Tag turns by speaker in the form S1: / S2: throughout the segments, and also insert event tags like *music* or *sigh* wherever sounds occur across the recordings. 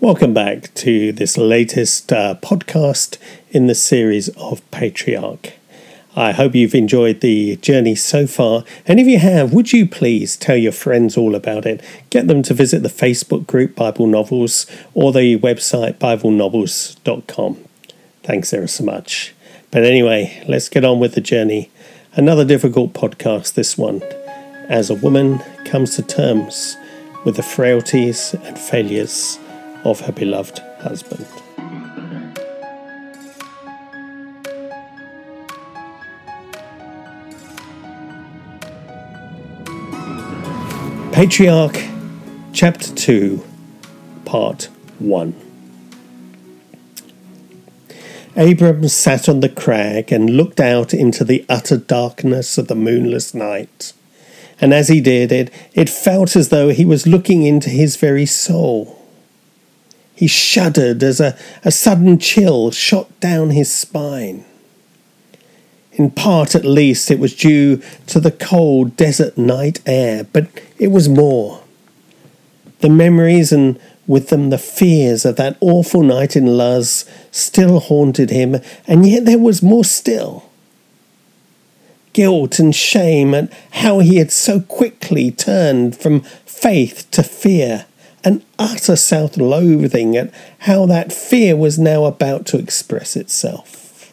S1: Welcome back to this latest uh, podcast in the series of Patriarch. I hope you've enjoyed the journey so far, and if you have, would you please tell your friends all about it? Get them to visit the Facebook group Bible Novels or the website BibleNovels.com. Thanks ever so much. But anyway, let's get on with the journey. Another difficult podcast, this one, as a woman comes to terms with the frailties and failures of her beloved husband. Patriarch, Chapter 2, Part 1. Abram sat on the crag and looked out into the utter darkness of the moonless night. And as he did it, it felt as though he was looking into his very soul. He shuddered as a, a sudden chill shot down his spine. In part, at least, it was due to the cold desert night air, but it was more. The memories and with them the fears of that awful night in Luz still haunted him, and yet there was more still. Guilt and shame at how he had so quickly turned from faith to fear, and utter self loathing at how that fear was now about to express itself.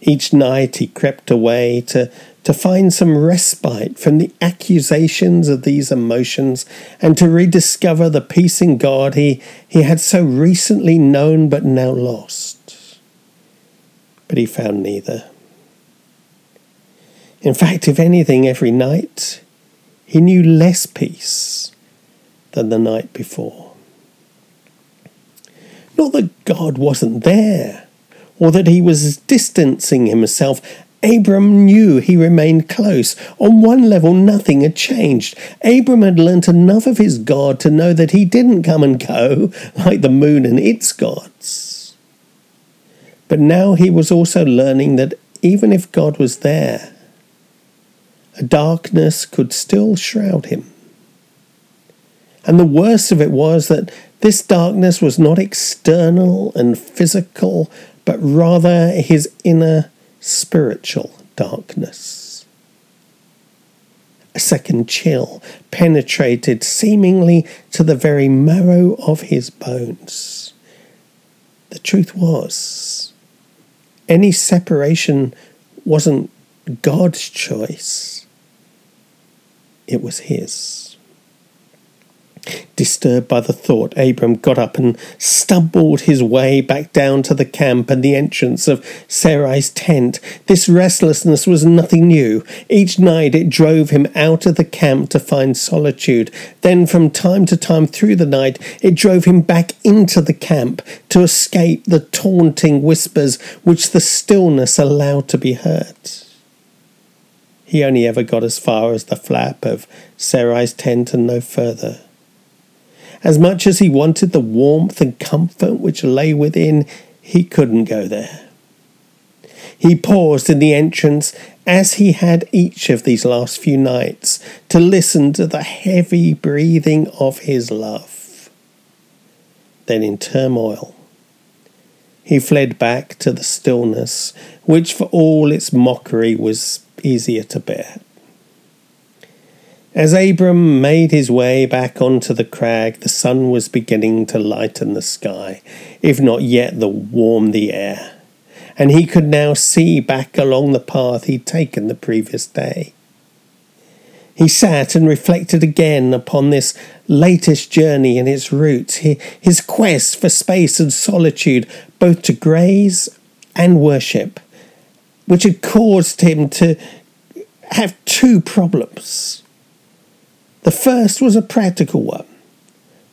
S1: Each night he crept away to, to find some respite from the accusations of these emotions and to rediscover the peace in God he, he had so recently known but now lost. But he found neither. In fact, if anything, every night he knew less peace than the night before. Not that God wasn't there or that he was distancing himself. Abram knew he remained close. On one level, nothing had changed. Abram had learnt enough of his God to know that he didn't come and go *laughs* like the moon and its gods. But now he was also learning that even if God was there, a darkness could still shroud him. And the worst of it was that this darkness was not external and physical, but rather his inner spiritual darkness. A second chill penetrated seemingly to the very marrow of his bones. The truth was, any separation wasn't God's choice, it was his. Disturbed by the thought, Abram got up and stumbled his way back down to the camp and the entrance of Sarai's tent. This restlessness was nothing new. Each night it drove him out of the camp to find solitude. Then, from time to time through the night, it drove him back into the camp to escape the taunting whispers which the stillness allowed to be heard. He only ever got as far as the flap of Sarai's tent and no further. As much as he wanted the warmth and comfort which lay within, he couldn't go there. He paused in the entrance, as he had each of these last few nights, to listen to the heavy breathing of his love. Then, in turmoil, he fled back to the stillness, which for all its mockery was easier to bear. As Abram made his way back onto the crag, the sun was beginning to lighten the sky, if not yet the warm the air, and he could now see back along the path he'd taken the previous day. He sat and reflected again upon this latest journey and its route, his quest for space and solitude, both to graze and worship, which had caused him to have two problems. The first was a practical one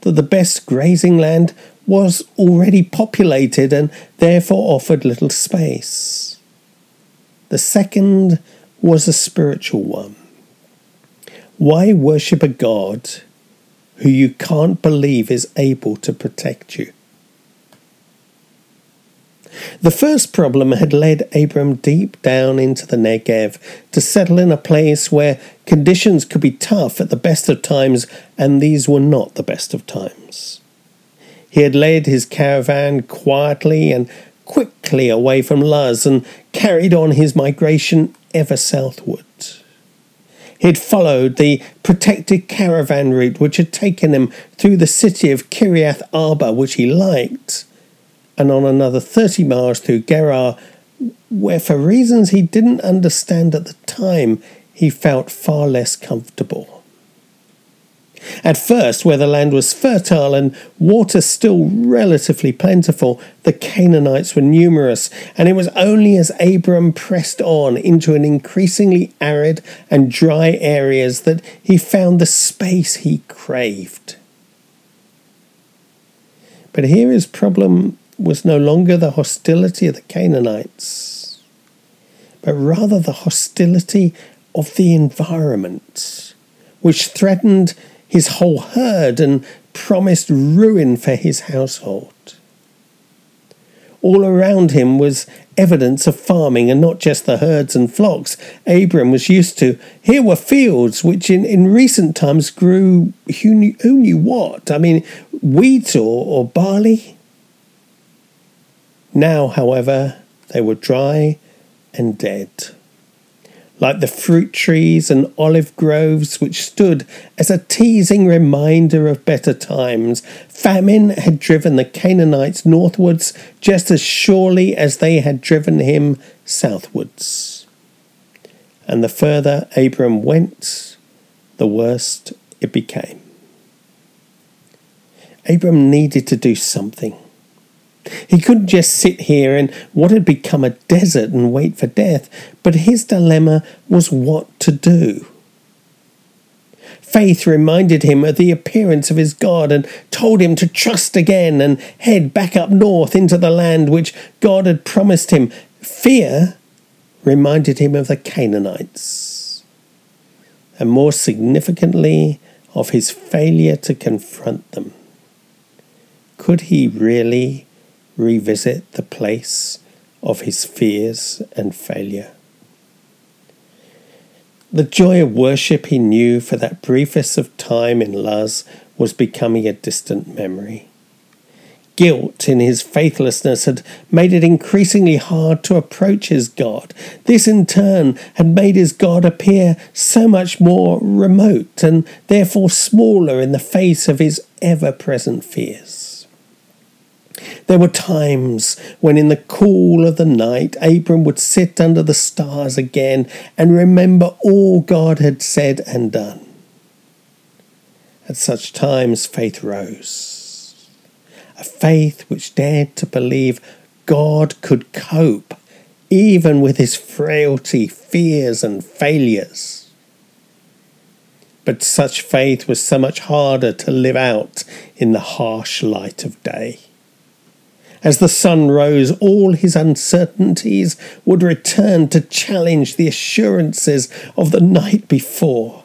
S1: that the best grazing land was already populated and therefore offered little space. The second was a spiritual one. Why worship a God who you can't believe is able to protect you? The first problem had led Abram deep down into the Negev to settle in a place where conditions could be tough at the best of times, and these were not the best of times. He had led his caravan quietly and quickly away from Luz and carried on his migration ever southward. He had followed the protected caravan route which had taken him through the city of Kiriath Arba, which he liked, and on another 30 miles through Gerar, where for reasons he didn't understand at the time, he felt far less comfortable. At first, where the land was fertile and water still relatively plentiful, the Canaanites were numerous, and it was only as Abram pressed on into an increasingly arid and dry areas that he found the space he craved. But here is problem was no longer the hostility of the Canaanites, but rather the hostility of the environment, which threatened his whole herd and promised ruin for his household. All around him was evidence of farming, and not just the herds and flocks Abram was used to. Here were fields which in, in recent times grew who knew, who knew what? I mean, wheat or, or barley? Now, however, they were dry and dead. Like the fruit trees and olive groves which stood as a teasing reminder of better times, famine had driven the Canaanites northwards just as surely as they had driven him southwards. And the further Abram went, the worse it became. Abram needed to do something. He couldn't just sit here in what had become a desert and wait for death, but his dilemma was what to do. Faith reminded him of the appearance of his God and told him to trust again and head back up north into the land which God had promised him. Fear reminded him of the Canaanites, and more significantly, of his failure to confront them. Could he really revisit the place of his fears and failure. The joy of worship he knew for that briefest of time in Luz was becoming a distant memory. Guilt in his faithlessness had made it increasingly hard to approach his God. This, in turn, had made his God appear so much more remote and therefore smaller in the face of his ever present fears. There were times when, in the cool of the night, Abram would sit under the stars again and remember all God had said and done. At such times, faith rose. A faith which dared to believe God could cope even with his frailty, fears, and failures. But such faith was so much harder to live out in the harsh light of day. As the sun rose, all his uncertainties would return to challenge the assurances of the night before.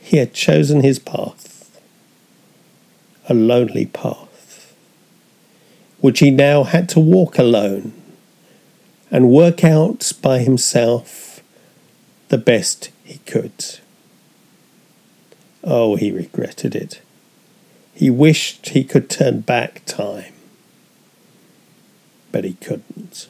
S1: He had chosen his path, a lonely path, which he now had to walk alone and work out by himself the best he could. Oh, he regretted it. He wished he could turn back time but he couldn't.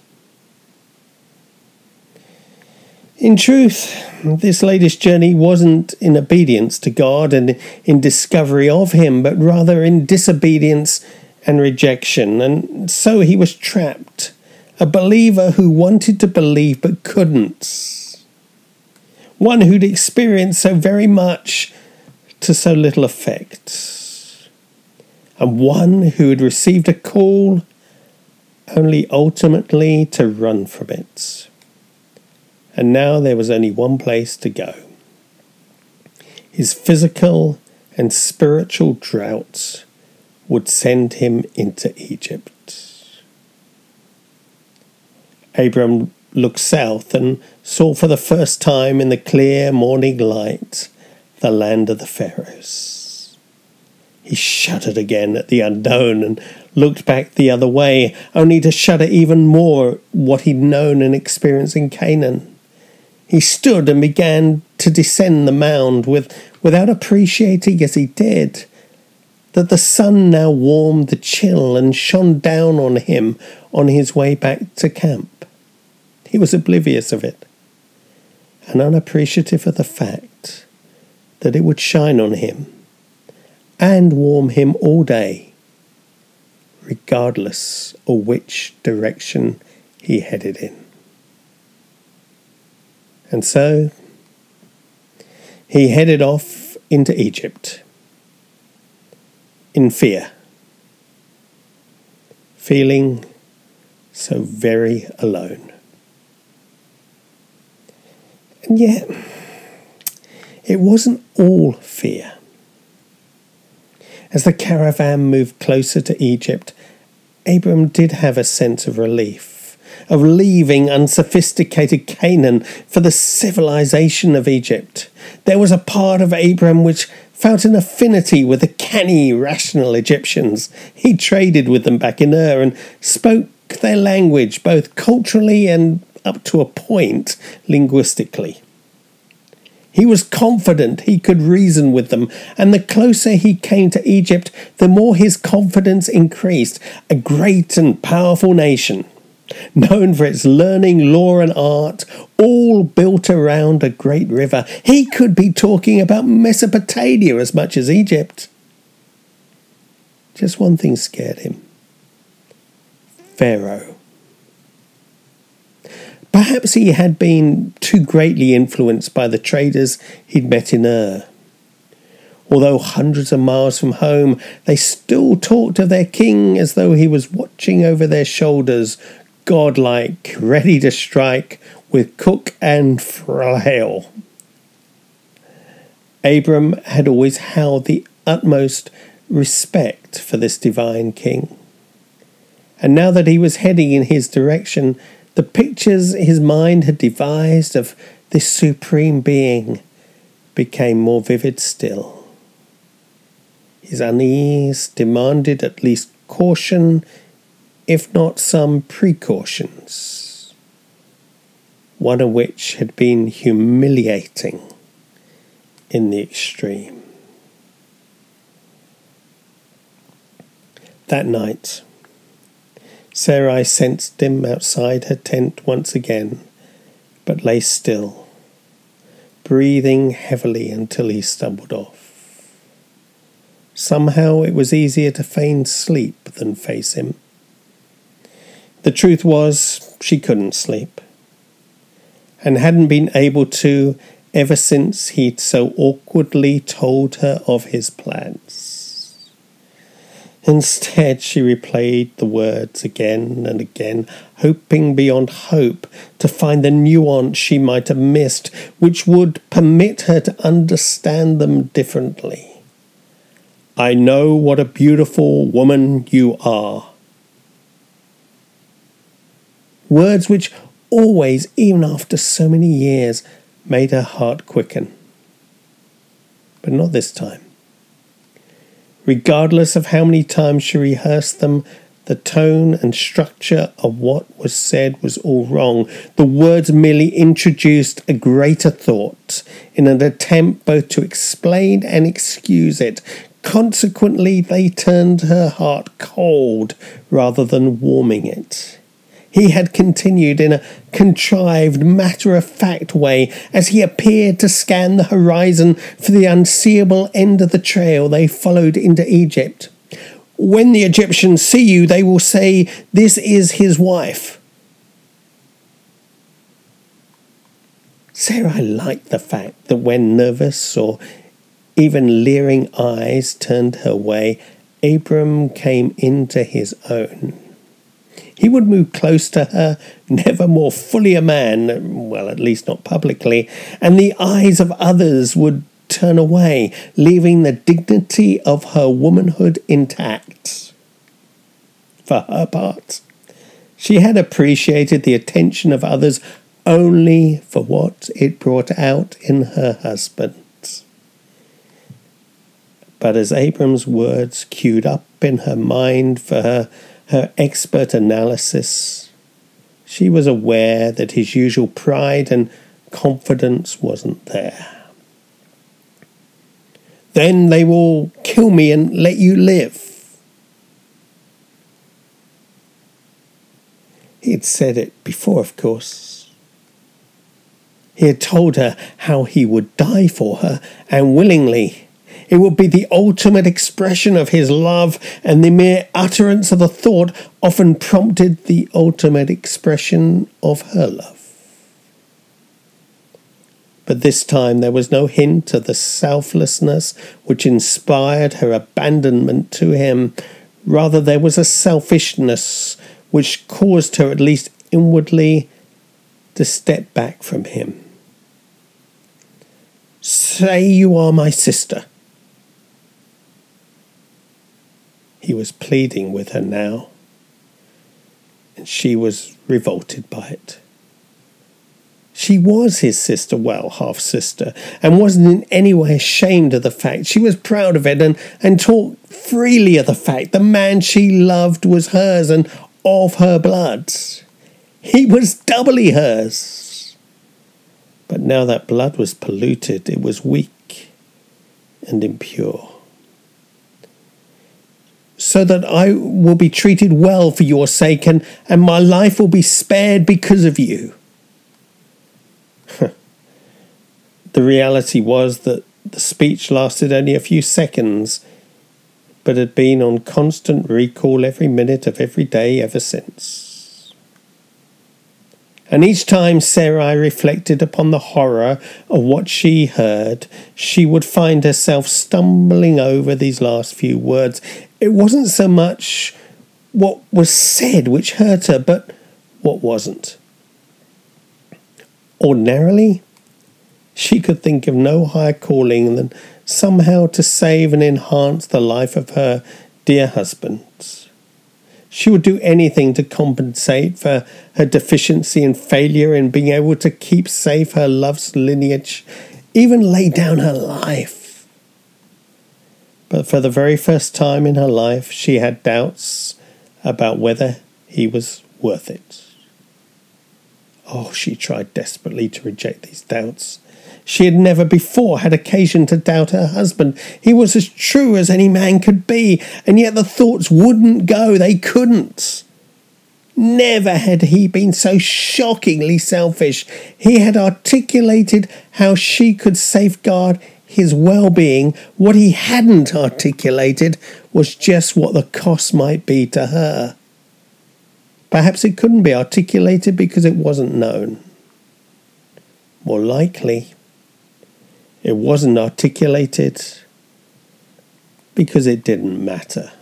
S1: In truth, this latest journey wasn't in obedience to God and in discovery of Him, but rather in disobedience and rejection, and so he was trapped, a believer who wanted to believe but couldn't, one who'd experienced so very much to so little effect, and one who had received a call only ultimately to run from it. And now there was only one place to go. His physical and spiritual drought would send him into Egypt. Abram looked south and saw for the first time in the clear morning light the land of the Pharaohs. He shuddered again at the unknown and looked back the other way, only to shudder even more at what he'd known and experienced in Canaan. He stood and began to descend the mound with, without appreciating as he did that the sun now warmed the chill and shone down on him on his way back to camp. He was oblivious of it and unappreciative of the fact that it would shine on him and warm him all day, regardless of which direction he headed in. And so he headed off into Egypt in fear, feeling so very alone. And yet, it wasn't all fear. As the caravan moved closer to Egypt, Abram did have a sense of relief, of leaving unsophisticated Canaan for the civilization of Egypt. There was a part of Abram which felt an affinity with the canny, rational Egyptians. He traded with them back in Ur and spoke their language both culturally and, up to a point, linguistically. He was confident he could reason with them, and the closer he came to Egypt, the more his confidence increased. A great and powerful nation, known for its learning, law, and art, all built around a great river. He could be talking about Mesopotamia as much as Egypt. Just one thing scared him Pharaoh. Perhaps he had been too greatly influenced by the traders he'd met in Ur. Although hundreds of miles from home, they still talked of their king as though he was watching over their shoulders, godlike, ready to strike with crook and flail. Abram had always held the utmost respect for this divine king. And now that he was heading in his direction, the pictures his mind had devised of this supreme being became more vivid still. His unease demanded at least caution, if not some precautions, one of which had been humiliating in the extreme. That night, Sarai sensed him outside her tent once again, but lay still, breathing heavily until he stumbled off. Somehow it was easier to feign sleep than face him. The truth was, she couldn't sleep, and hadn't been able to ever since he'd so awkwardly told her of his plans. Instead, she replayed the words again and again, hoping beyond hope to find the nuance she might have missed, which would permit her to understand them differently. I know what a beautiful woman you are. Words which always, even after so many years, made her heart quicken. But not this time. Regardless of how many times she rehearsed them, the tone and structure of what was said was all wrong. The words merely introduced a greater thought in an attempt both to explain and excuse it. Consequently, they turned her heart cold rather than warming it. He had continued in a contrived, matter of fact way as he appeared to scan the horizon for the unseeable end of the trail they followed into Egypt. When the Egyptians see you, they will say, This is his wife. Sarah liked the fact that when nervous or even leering eyes turned her way, Abram came into his own. He would move close to her, never more fully a man, well, at least not publicly, and the eyes of others would turn away, leaving the dignity of her womanhood intact. For her part, she had appreciated the attention of others only for what it brought out in her husband. But as Abram's words queued up in her mind for her, her expert analysis, she was aware that his usual pride and confidence wasn't there. Then they will kill me and let you live. He had said it before, of course. He had told her how he would die for her, and willingly. It would be the ultimate expression of his love, and the mere utterance of the thought often prompted the ultimate expression of her love. But this time there was no hint of the selflessness which inspired her abandonment to him. Rather, there was a selfishness which caused her, at least inwardly, to step back from him. Say you are my sister. He was pleading with her now, and she was revolted by it. She was his sister, well, half sister, and wasn't in any way ashamed of the fact. She was proud of it and, and talked freely of the fact the man she loved was hers and of her blood. He was doubly hers. But now that blood was polluted, it was weak and impure. So that I will be treated well for your sake, and, and my life will be spared because of you. *laughs* the reality was that the speech lasted only a few seconds but had been on constant recall every minute of every day ever since. And each time Sarai reflected upon the horror of what she heard, she would find herself stumbling over these last few words. It wasn't so much what was said which hurt her, but what wasn't. Ordinarily, she could think of no higher calling than somehow to save and enhance the life of her dear husband. She would do anything to compensate for her deficiency and failure in being able to keep safe her love's lineage, even lay down her life. But for the very first time in her life, she had doubts about whether he was worth it. Oh, she tried desperately to reject these doubts she had never before had occasion to doubt her husband. He was as true as any man could be, and yet the thoughts wouldn't go, they couldn't. Never had he been so shockingly selfish. He had articulated how she could safeguard his well being. What he hadn't articulated was just what the cost might be to her. Perhaps it couldn't be articulated because it wasn't known. More likely, it wasn't articulated because it didn't matter.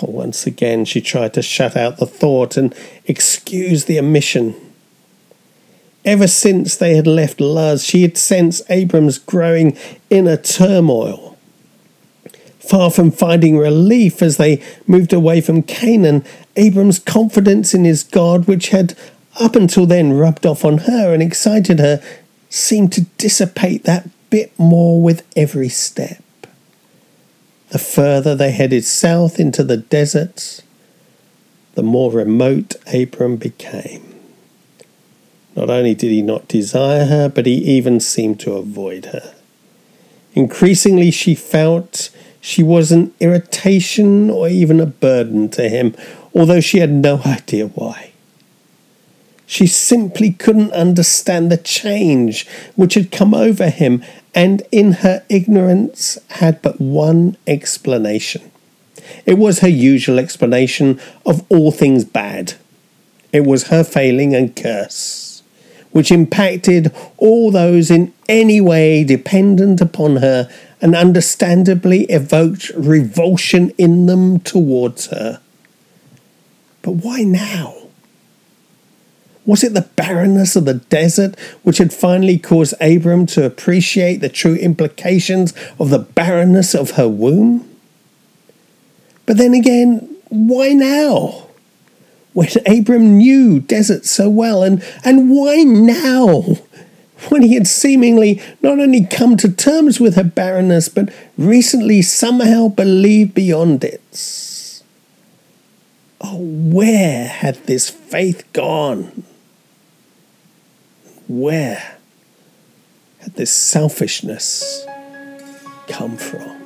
S1: Once again, she tried to shut out the thought and excuse the omission. Ever since they had left Luz, she had sensed Abram's growing inner turmoil. Far from finding relief as they moved away from Canaan, Abram's confidence in his God, which had up until then rubbed off on her and excited her, seemed to dissipate that bit more with every step. The further they headed south into the deserts, the more remote Abram became. Not only did he not desire her, but he even seemed to avoid her. Increasingly, she felt she was an irritation or even a burden to him, although she had no *laughs* idea why. She simply couldn't understand the change which had come over him, and in her ignorance had but one explanation. It was her usual explanation of all things bad. It was her failing and curse, which impacted all those in any way dependent upon her and understandably evoked revulsion in them towards her. But why now? Was it the barrenness of the desert which had finally caused Abram to appreciate the true implications of the barrenness of her womb? But then again, why now? When Abram knew deserts so well, and, and why now? when he had seemingly not only come to terms with her barrenness, but recently somehow believed beyond it. Oh, where had this faith gone? Where had this selfishness come from?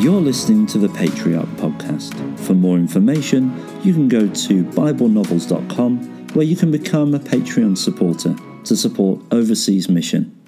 S2: You're listening to the Patriarch Podcast. For more information, you can go to BibleNovels.com where you can become a Patreon supporter to support Overseas Mission.